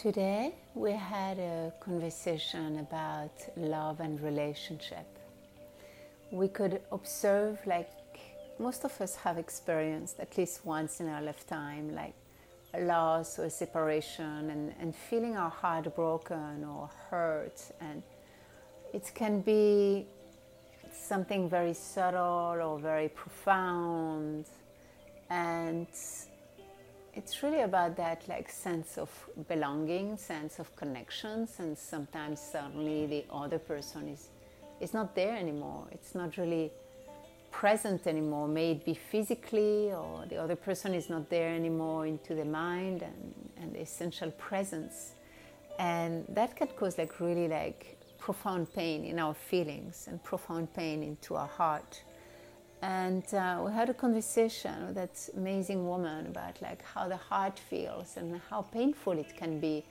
Today we had a conversation about love and relationship. We could observe, like most of us have experienced at least once in our lifetime, like a loss or a separation, and, and feeling our heart broken or hurt. And it can be something very subtle or very profound. And it's really about that like sense of belonging sense of connections and sometimes suddenly the other person is is not there anymore. It's not really present anymore may it be physically or the other person is not there anymore into the mind and, and the essential presence. And that can cause like really like profound pain in our feelings and profound pain into our heart and uh, we had a conversation with that amazing woman about like how the heart feels and how painful it can be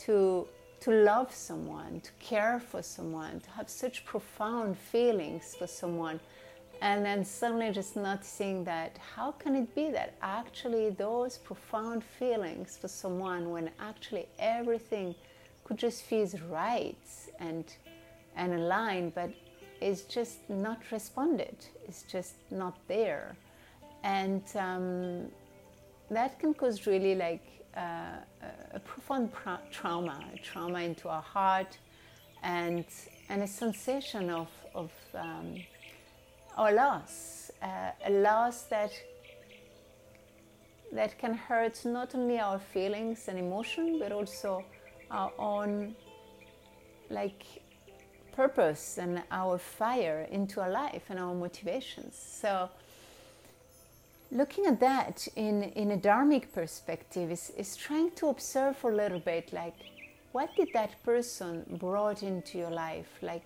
to to love someone to care for someone to have such profound feelings for someone. And then suddenly just noticing that how can it be that actually those profound feelings for someone when actually everything could just feel right and and aligned but is just not responded, it's just not there. And um, that can cause really like uh, a profound trauma, a trauma into our heart, and, and a sensation of, of um, our loss, uh, a loss that that can hurt not only our feelings and emotion, but also our own like purpose and our fire into our life and our motivations. So, looking at that in, in a dharmic perspective is, is trying to observe for a little bit like what did that person brought into your life like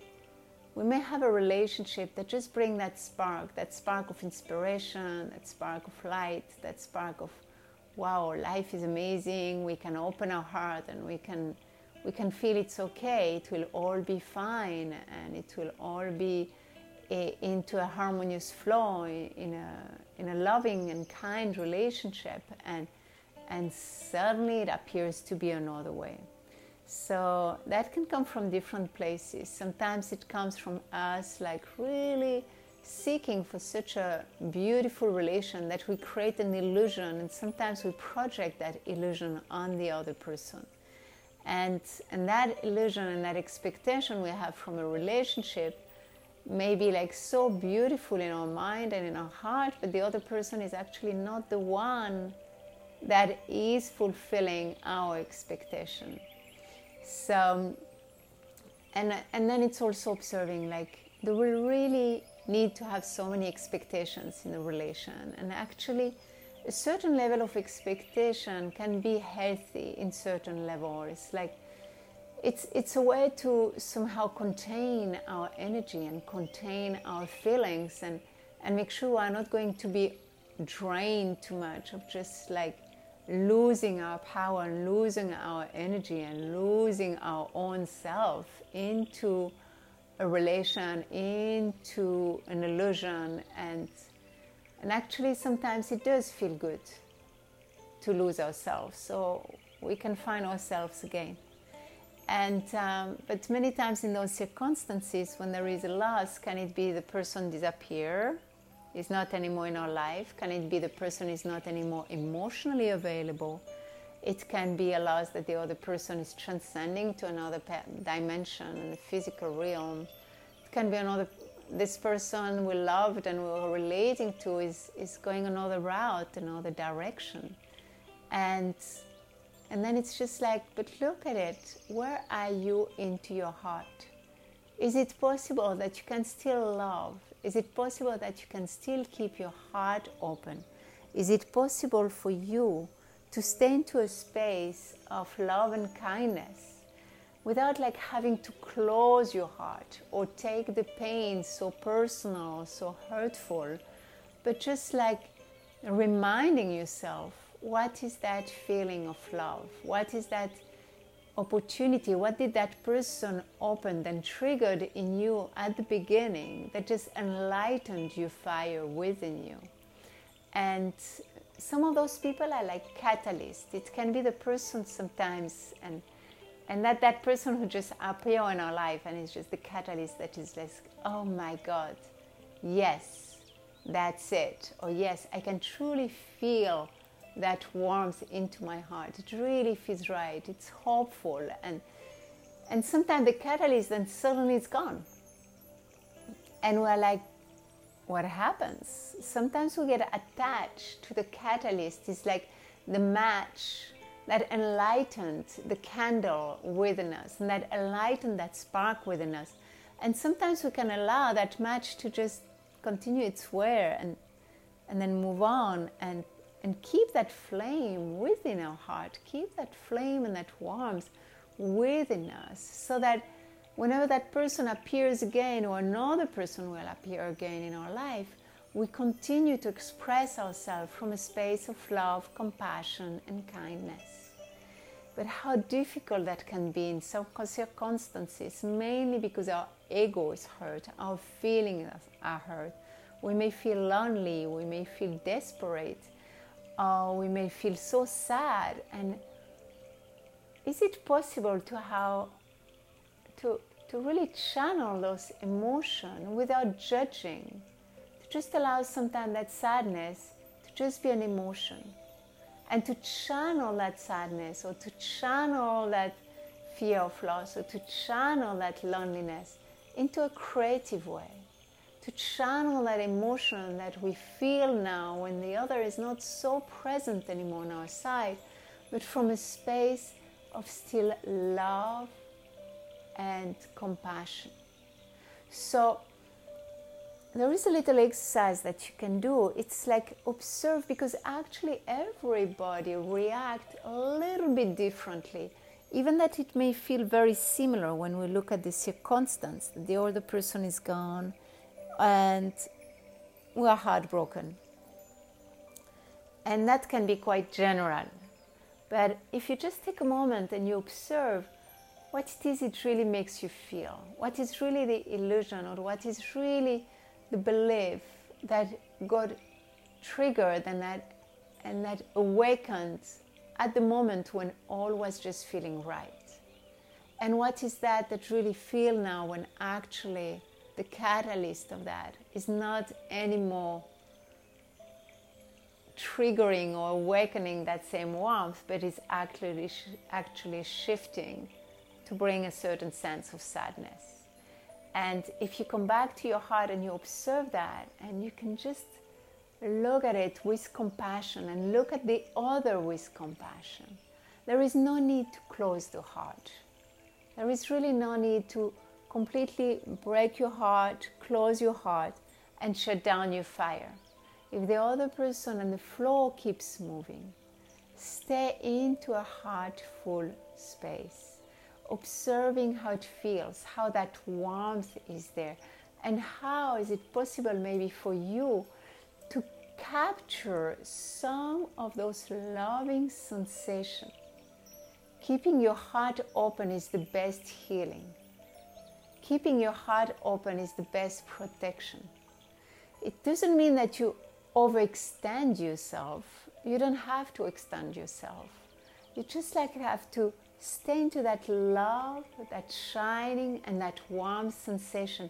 we may have a relationship that just bring that spark that spark of inspiration that spark of light that spark of wow life is amazing we can open our heart and we can we can feel it's okay, it will all be fine, and it will all be a, into a harmonious flow in a, in a loving and kind relationship, and, and suddenly it appears to be another way. So that can come from different places. Sometimes it comes from us, like really seeking for such a beautiful relation that we create an illusion, and sometimes we project that illusion on the other person. And, and that illusion and that expectation we have from a relationship may be like so beautiful in our mind and in our heart, but the other person is actually not the one that is fulfilling our expectation. So, and, and then it's also observing like, do we really need to have so many expectations in a relation? And actually, a certain level of expectation can be healthy in certain levels. Like it's it's a way to somehow contain our energy and contain our feelings and and make sure we're not going to be drained too much of just like losing our power and losing our energy and losing our own self into a relation into an illusion and and actually, sometimes it does feel good to lose ourselves, so we can find ourselves again. And um, but many times in those circumstances, when there is a loss, can it be the person disappear, is not anymore in our life? Can it be the person is not anymore emotionally available? It can be a loss that the other person is transcending to another dimension in the physical realm. It can be another this person we loved and we were relating to is, is going another route, another direction. And and then it's just like, but look at it. Where are you into your heart? Is it possible that you can still love? Is it possible that you can still keep your heart open? Is it possible for you to stay into a space of love and kindness without like having to close your heart or take the pain so personal, so hurtful, but just like reminding yourself what is that feeling of love? What is that opportunity? What did that person open and triggered in you at the beginning that just enlightened your fire within you? And some of those people are like catalysts. It can be the person sometimes, and and that that person who just appear in our life and is just the catalyst that is like, oh my God, yes, that's it. Or yes, I can truly feel that warmth into my heart. It really feels right. It's hopeful and and sometimes the catalyst then suddenly it's gone. And we're like, what happens? Sometimes we get attached to the catalyst. It's like the match that enlightened the candle within us and that enlightened that spark within us. And sometimes we can allow that match to just continue its wear and, and then move on and, and keep that flame within our heart, keep that flame and that warmth within us so that whenever that person appears again or another person will appear again in our life, we continue to express ourselves from a space of love, compassion, and kindness. But how difficult that can be in some circumstances, mainly because our ego is hurt, our feelings are hurt. We may feel lonely, we may feel desperate, or we may feel so sad. And is it possible to how to, to really channel those emotions without judging? To just allow sometimes that sadness to just be an emotion and to channel that sadness or to channel that fear of loss or to channel that loneliness into a creative way. To channel that emotion that we feel now when the other is not so present anymore on our side but from a space of still love and compassion. So there is a little exercise that you can do. It's like observe because actually everybody react a little bit differently. Even that it may feel very similar when we look at the circumstance the other person is gone and we are heartbroken. And that can be quite general. But if you just take a moment and you observe what it is it really makes you feel what is really the illusion or what is really the belief that God triggered and that and that awakened at the moment when all was just feeling right. And what is that that really feel now when actually the catalyst of that is not anymore triggering or awakening that same warmth, but is actually actually shifting to bring a certain sense of sadness. And if you come back to your heart and you observe that, and you can just look at it with compassion and look at the other with compassion, there is no need to close the heart. There is really no need to completely break your heart, close your heart, and shut down your fire. If the other person and the flow keeps moving, stay into a heartful space observing how it feels, how that warmth is there, and how is it possible maybe for you to capture some of those loving sensations. Keeping your heart open is the best healing. Keeping your heart open is the best protection. It doesn't mean that you overextend yourself. You don't have to extend yourself. You just like have to Stay into that love, that shining, and that warm sensation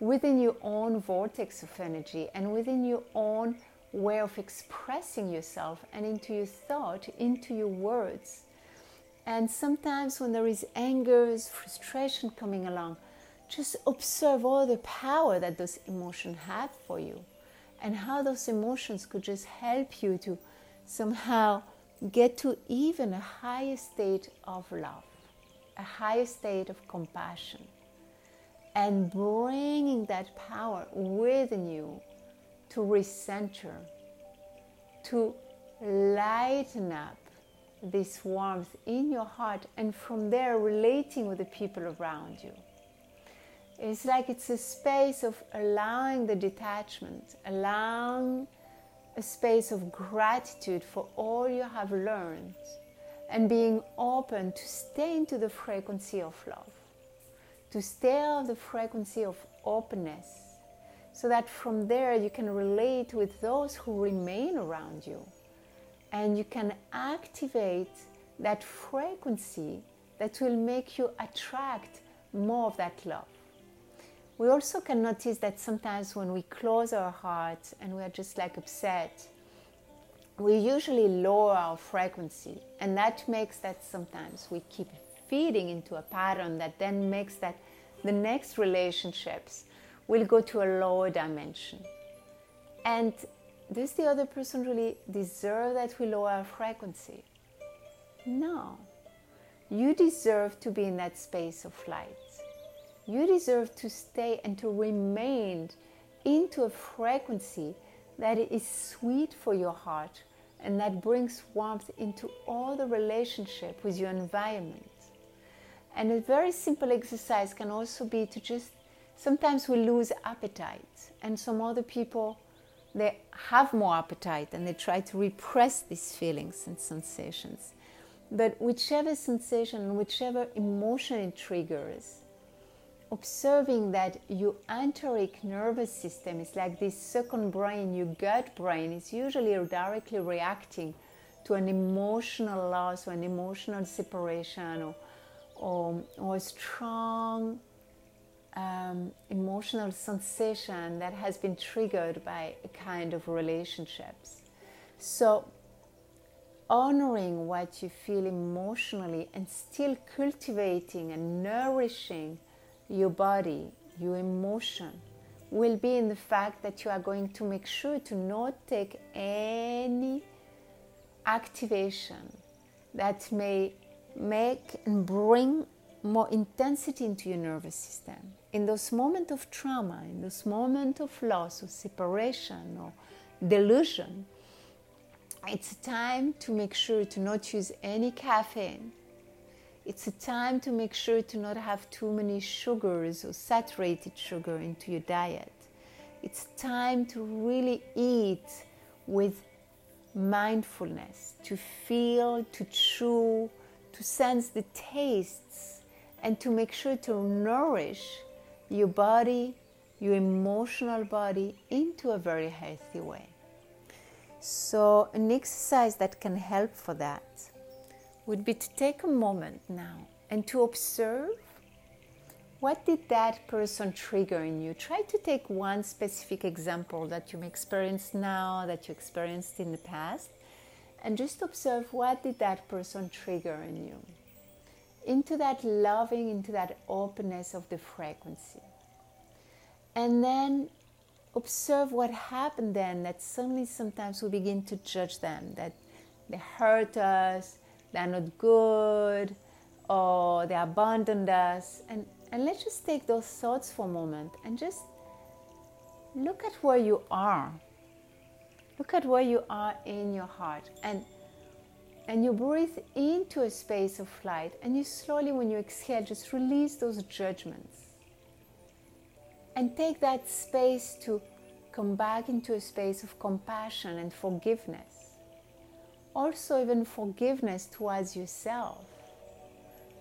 within your own vortex of energy and within your own way of expressing yourself and into your thought, into your words. And sometimes when there is anger, frustration coming along, just observe all the power that those emotions have for you and how those emotions could just help you to somehow get to even a higher state of love, a higher state of compassion, and bringing that power within you to recenter, to lighten up this warmth in your heart, and from there relating with the people around you. It's like it's a space of allowing the detachment, allowing a space of gratitude for all you have learned and being open to stay into the frequency of love, to stay on the frequency of openness, so that from there you can relate with those who remain around you and you can activate that frequency that will make you attract more of that love. We also can notice that sometimes when we close our heart and we are just like upset, we usually lower our frequency, and that makes that sometimes we keep feeding into a pattern that then makes that the next relationships will go to a lower dimension. And does the other person really deserve that we lower our frequency? No. You deserve to be in that space of light. You deserve to stay and to remain into a frequency that is sweet for your heart and that brings warmth into all the relationship with your environment. And a very simple exercise can also be to just sometimes we lose appetite and some other people they have more appetite and they try to repress these feelings and sensations. But whichever sensation, whichever emotion it triggers, observing that your enteric nervous system is like this second brain, your gut brain is usually directly reacting to an emotional loss or an emotional separation or, or, or a strong um, emotional sensation that has been triggered by a kind of relationships. So, honoring what you feel emotionally and still cultivating and nourishing your body, your emotion, will be in the fact that you are going to make sure to not take any activation that may make and bring more intensity into your nervous system. In those moments of trauma, in those moments of loss or separation or delusion, it's time to make sure to not use any caffeine it's a time to make sure to not have too many sugars or saturated sugar into your diet. It's time to really eat with mindfulness, to feel, to chew, to sense the tastes, and to make sure to nourish your body, your emotional body into a very healthy way. So, an exercise that can help for that would be to take a moment now and to observe what did that person trigger in you. Try to take one specific example that you experience now that you experienced in the past and just observe what did that person trigger in you. Into that loving into that openness of the frequency. And then observe what happened then that suddenly sometimes we begin to judge them that they hurt us they're not good or they abandoned us. And, and let's just take those thoughts for a moment and just look at where you are. Look at where you are in your heart. And, and you breathe into a space of light. And you slowly, when you exhale, just release those judgments. And take that space to come back into a space of compassion and forgiveness also even forgiveness towards yourself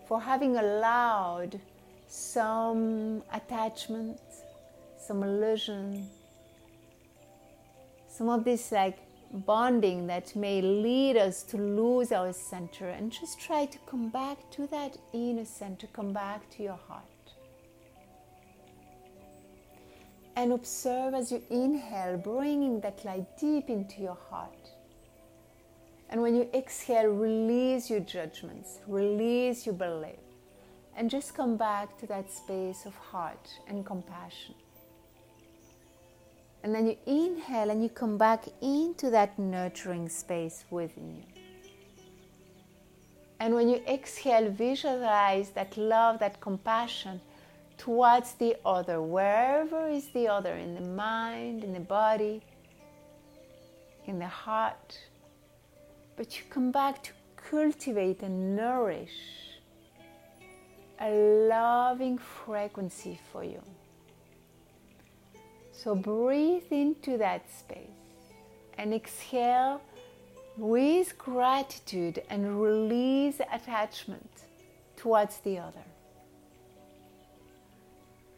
for having allowed some attachment, some illusion, some of this like bonding that may lead us to lose our center and just try to come back to that inner center, come back to your heart. And observe as you inhale, bringing that light deep into your heart. And when you exhale, release your judgments, release your belief, and just come back to that space of heart and compassion. And then you inhale and you come back into that nurturing space within you. And when you exhale, visualize that love, that compassion towards the other, wherever is the other, in the mind, in the body, in the heart but you come back to cultivate and nourish a loving frequency for you. So breathe into that space and exhale with gratitude and release attachment towards the other.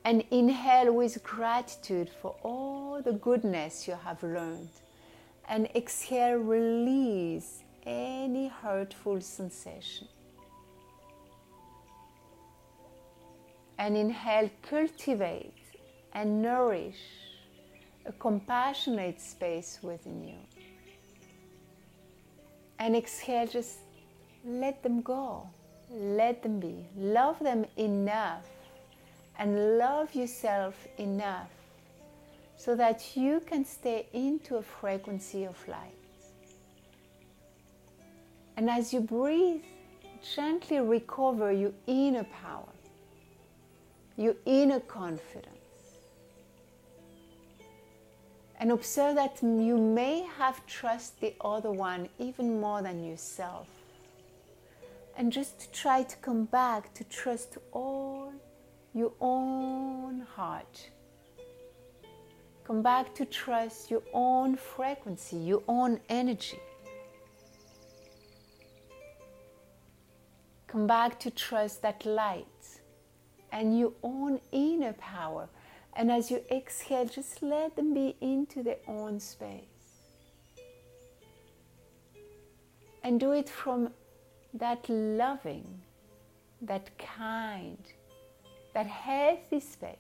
And inhale with gratitude for all the goodness you have learned. And exhale, release any hurtful sensation. And inhale, cultivate and nourish a compassionate space within you. And exhale, just let them go, let them be. Love them enough and love yourself enough so that you can stay into a frequency of light. And as you breathe, gently recover your inner power, your inner confidence. And observe that you may have trust the other one even more than yourself. And just try to come back to trust all your own heart. Come back to trust your own frequency, your own energy. Come back to trust that light and your own inner power. And as you exhale, just let them be into their own space. And do it from that loving, that kind, that healthy space.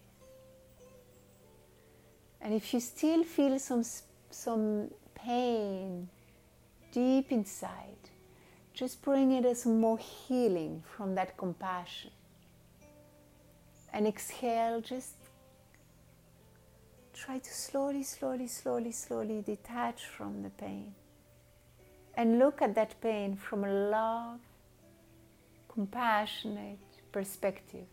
And if you still feel some, some pain deep inside, just bring it as more healing from that compassion. And exhale, just try to slowly, slowly, slowly, slowly detach from the pain. And look at that pain from a love, compassionate perspective.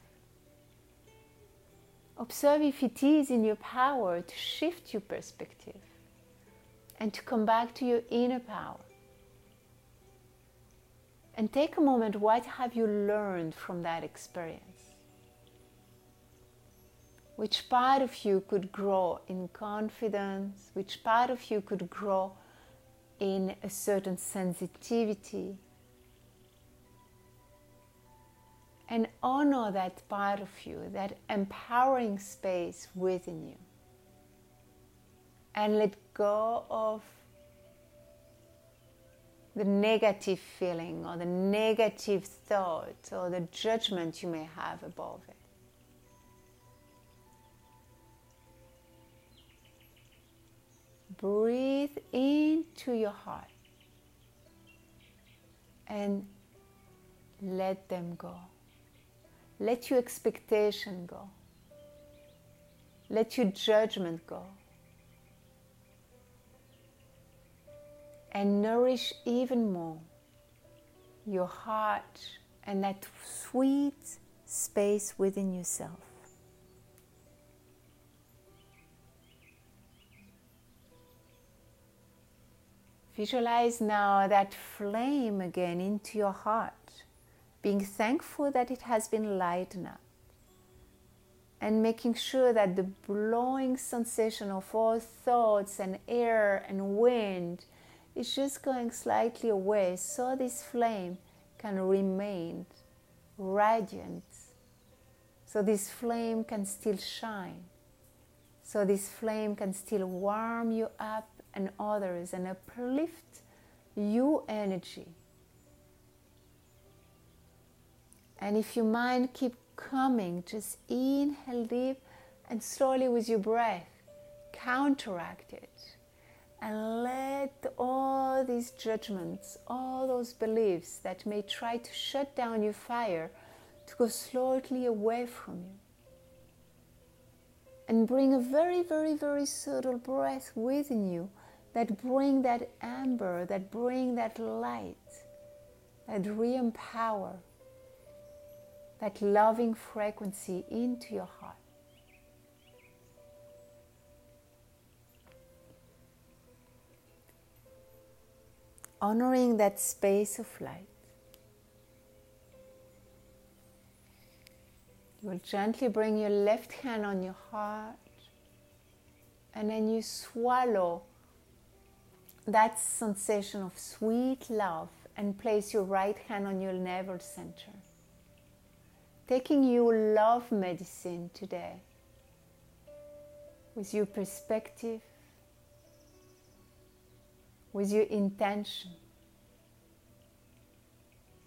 Observe if it is in your power to shift your perspective and to come back to your inner power. And take a moment, what have you learned from that experience? Which part of you could grow in confidence? Which part of you could grow in a certain sensitivity? and honor that part of you, that empowering space within you. And let go of the negative feeling or the negative thought or the judgment you may have above it. Breathe into your heart and let them go. Let your expectation go. Let your judgment go. And nourish even more your heart and that sweet space within yourself. Visualize now that flame again into your heart being thankful that it has been lightened up, and making sure that the blowing sensation of all thoughts and air and wind is just going slightly away so this flame can remain radiant, so this flame can still shine, so this flame can still warm you up and others and uplift your energy. And if your mind keep coming, just inhale deep and slowly with your breath counteract it. And let all these judgments, all those beliefs that may try to shut down your fire to go slowly away from you. And bring a very, very, very subtle breath within you that bring that amber, that bring that light, that re-empower that loving frequency into your heart. Honoring that space of light. You will gently bring your left hand on your heart and then you swallow that sensation of sweet love and place your right hand on your navel center taking you love medicine today with your perspective, with your intention,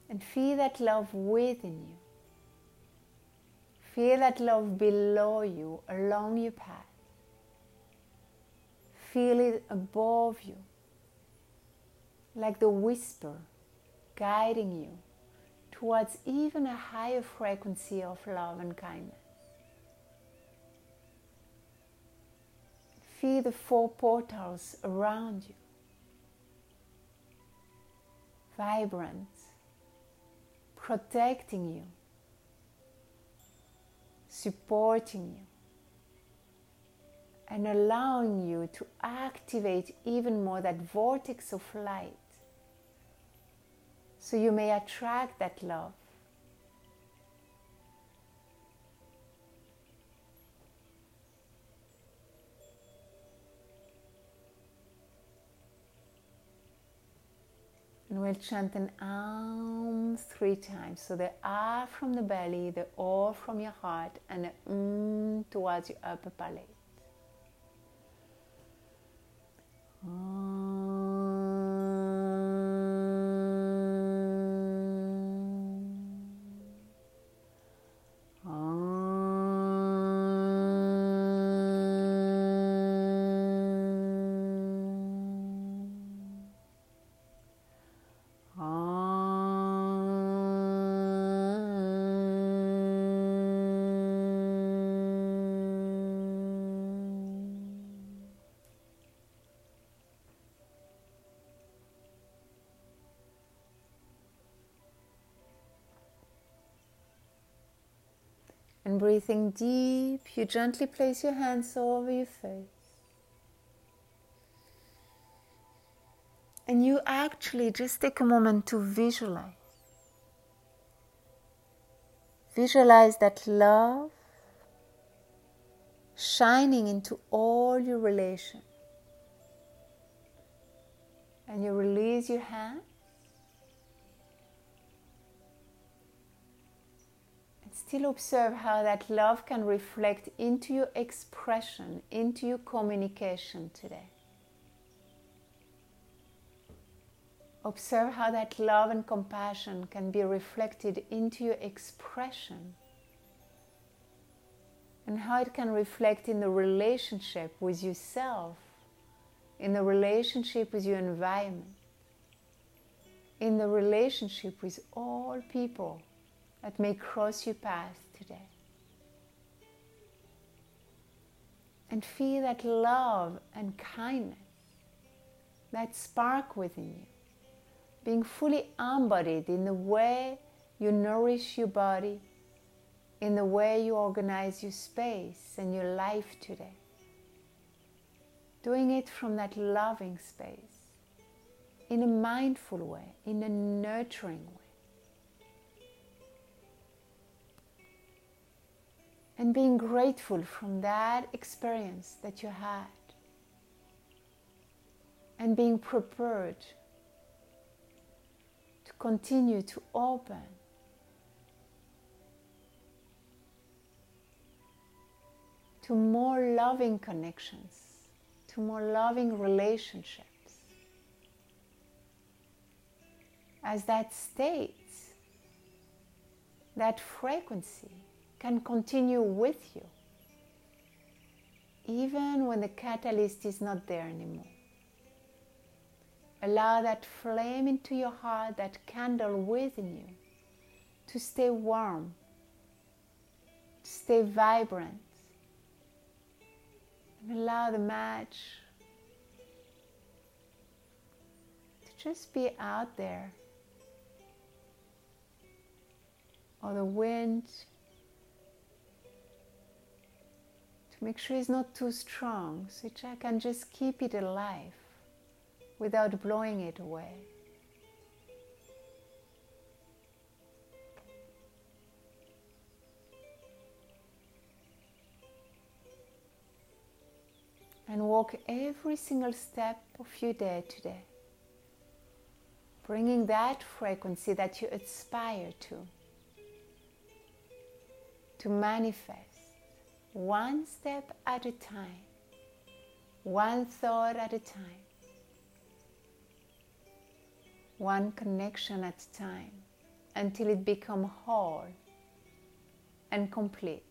And feel that love within you. Feel that love below you, along your path. Feel it above you, like the whisper guiding you towards even a higher frequency of love and kindness. Feel the four portals around you, vibrant, protecting you, supporting you and allowing you to activate even more that vortex of light so you may attract that love. And we'll chant an Om three times. So the Ah from the belly, the O from your heart, and the Um towards your upper palate. And breathing deep, you gently place your hands over your face. And you actually just take a moment to visualize. Visualize that love shining into all your relations. And you release your hand still observe how that love can reflect into your expression, into your communication today. Observe how that love and compassion can be reflected into your expression and how it can reflect in the relationship with yourself, in the relationship with your environment, in the relationship with all people that may cross your path today. And feel that love and kindness, that spark within you, being fully embodied in the way you nourish your body, in the way you organize your space and your life today. Doing it from that loving space, in a mindful way, in a nurturing way. And being grateful from that experience that you had and being prepared to continue to open to more loving connections, to more loving relationships. As that state, that frequency can continue with you, even when the catalyst is not there anymore. Allow that flame into your heart, that candle within you, to stay warm, to stay vibrant. And allow the match to just be out there. Or the wind Make sure it's not too strong, so I can just keep it alive without blowing it away. And walk every single step of your day today, bringing that frequency that you aspire to, to manifest one step at a time, one thought at a time, one connection at a time, until it becomes whole and complete.